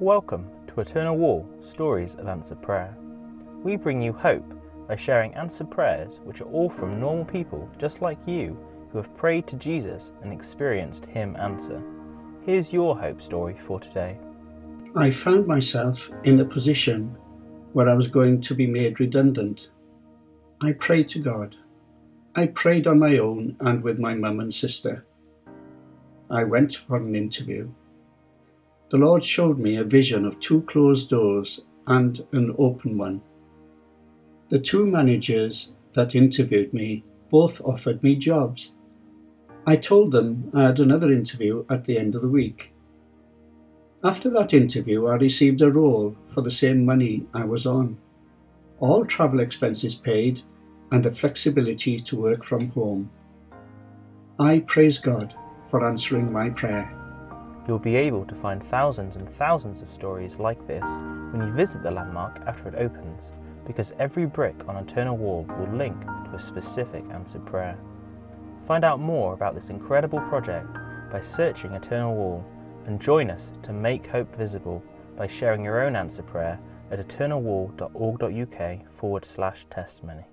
Welcome to Eternal Wall Stories of Answered Prayer. We bring you hope by sharing answered prayers which are all from normal people just like you who have prayed to Jesus and experienced Him answer. Here's your hope story for today. I found myself in a position where I was going to be made redundant. I prayed to God. I prayed on my own and with my mum and sister. I went for an interview. The Lord showed me a vision of two closed doors and an open one. The two managers that interviewed me both offered me jobs. I told them I had another interview at the end of the week. After that interview, I received a role for the same money I was on. All travel expenses paid and the flexibility to work from home. I praise God for answering my prayer. You'll be able to find thousands and thousands of stories like this when you visit the landmark after it opens, because every brick on Eternal Wall will link to a specific answered prayer. Find out more about this incredible project by searching Eternal Wall and join us to make hope visible by sharing your own answer prayer at eternalwall.org.uk forward slash testimony.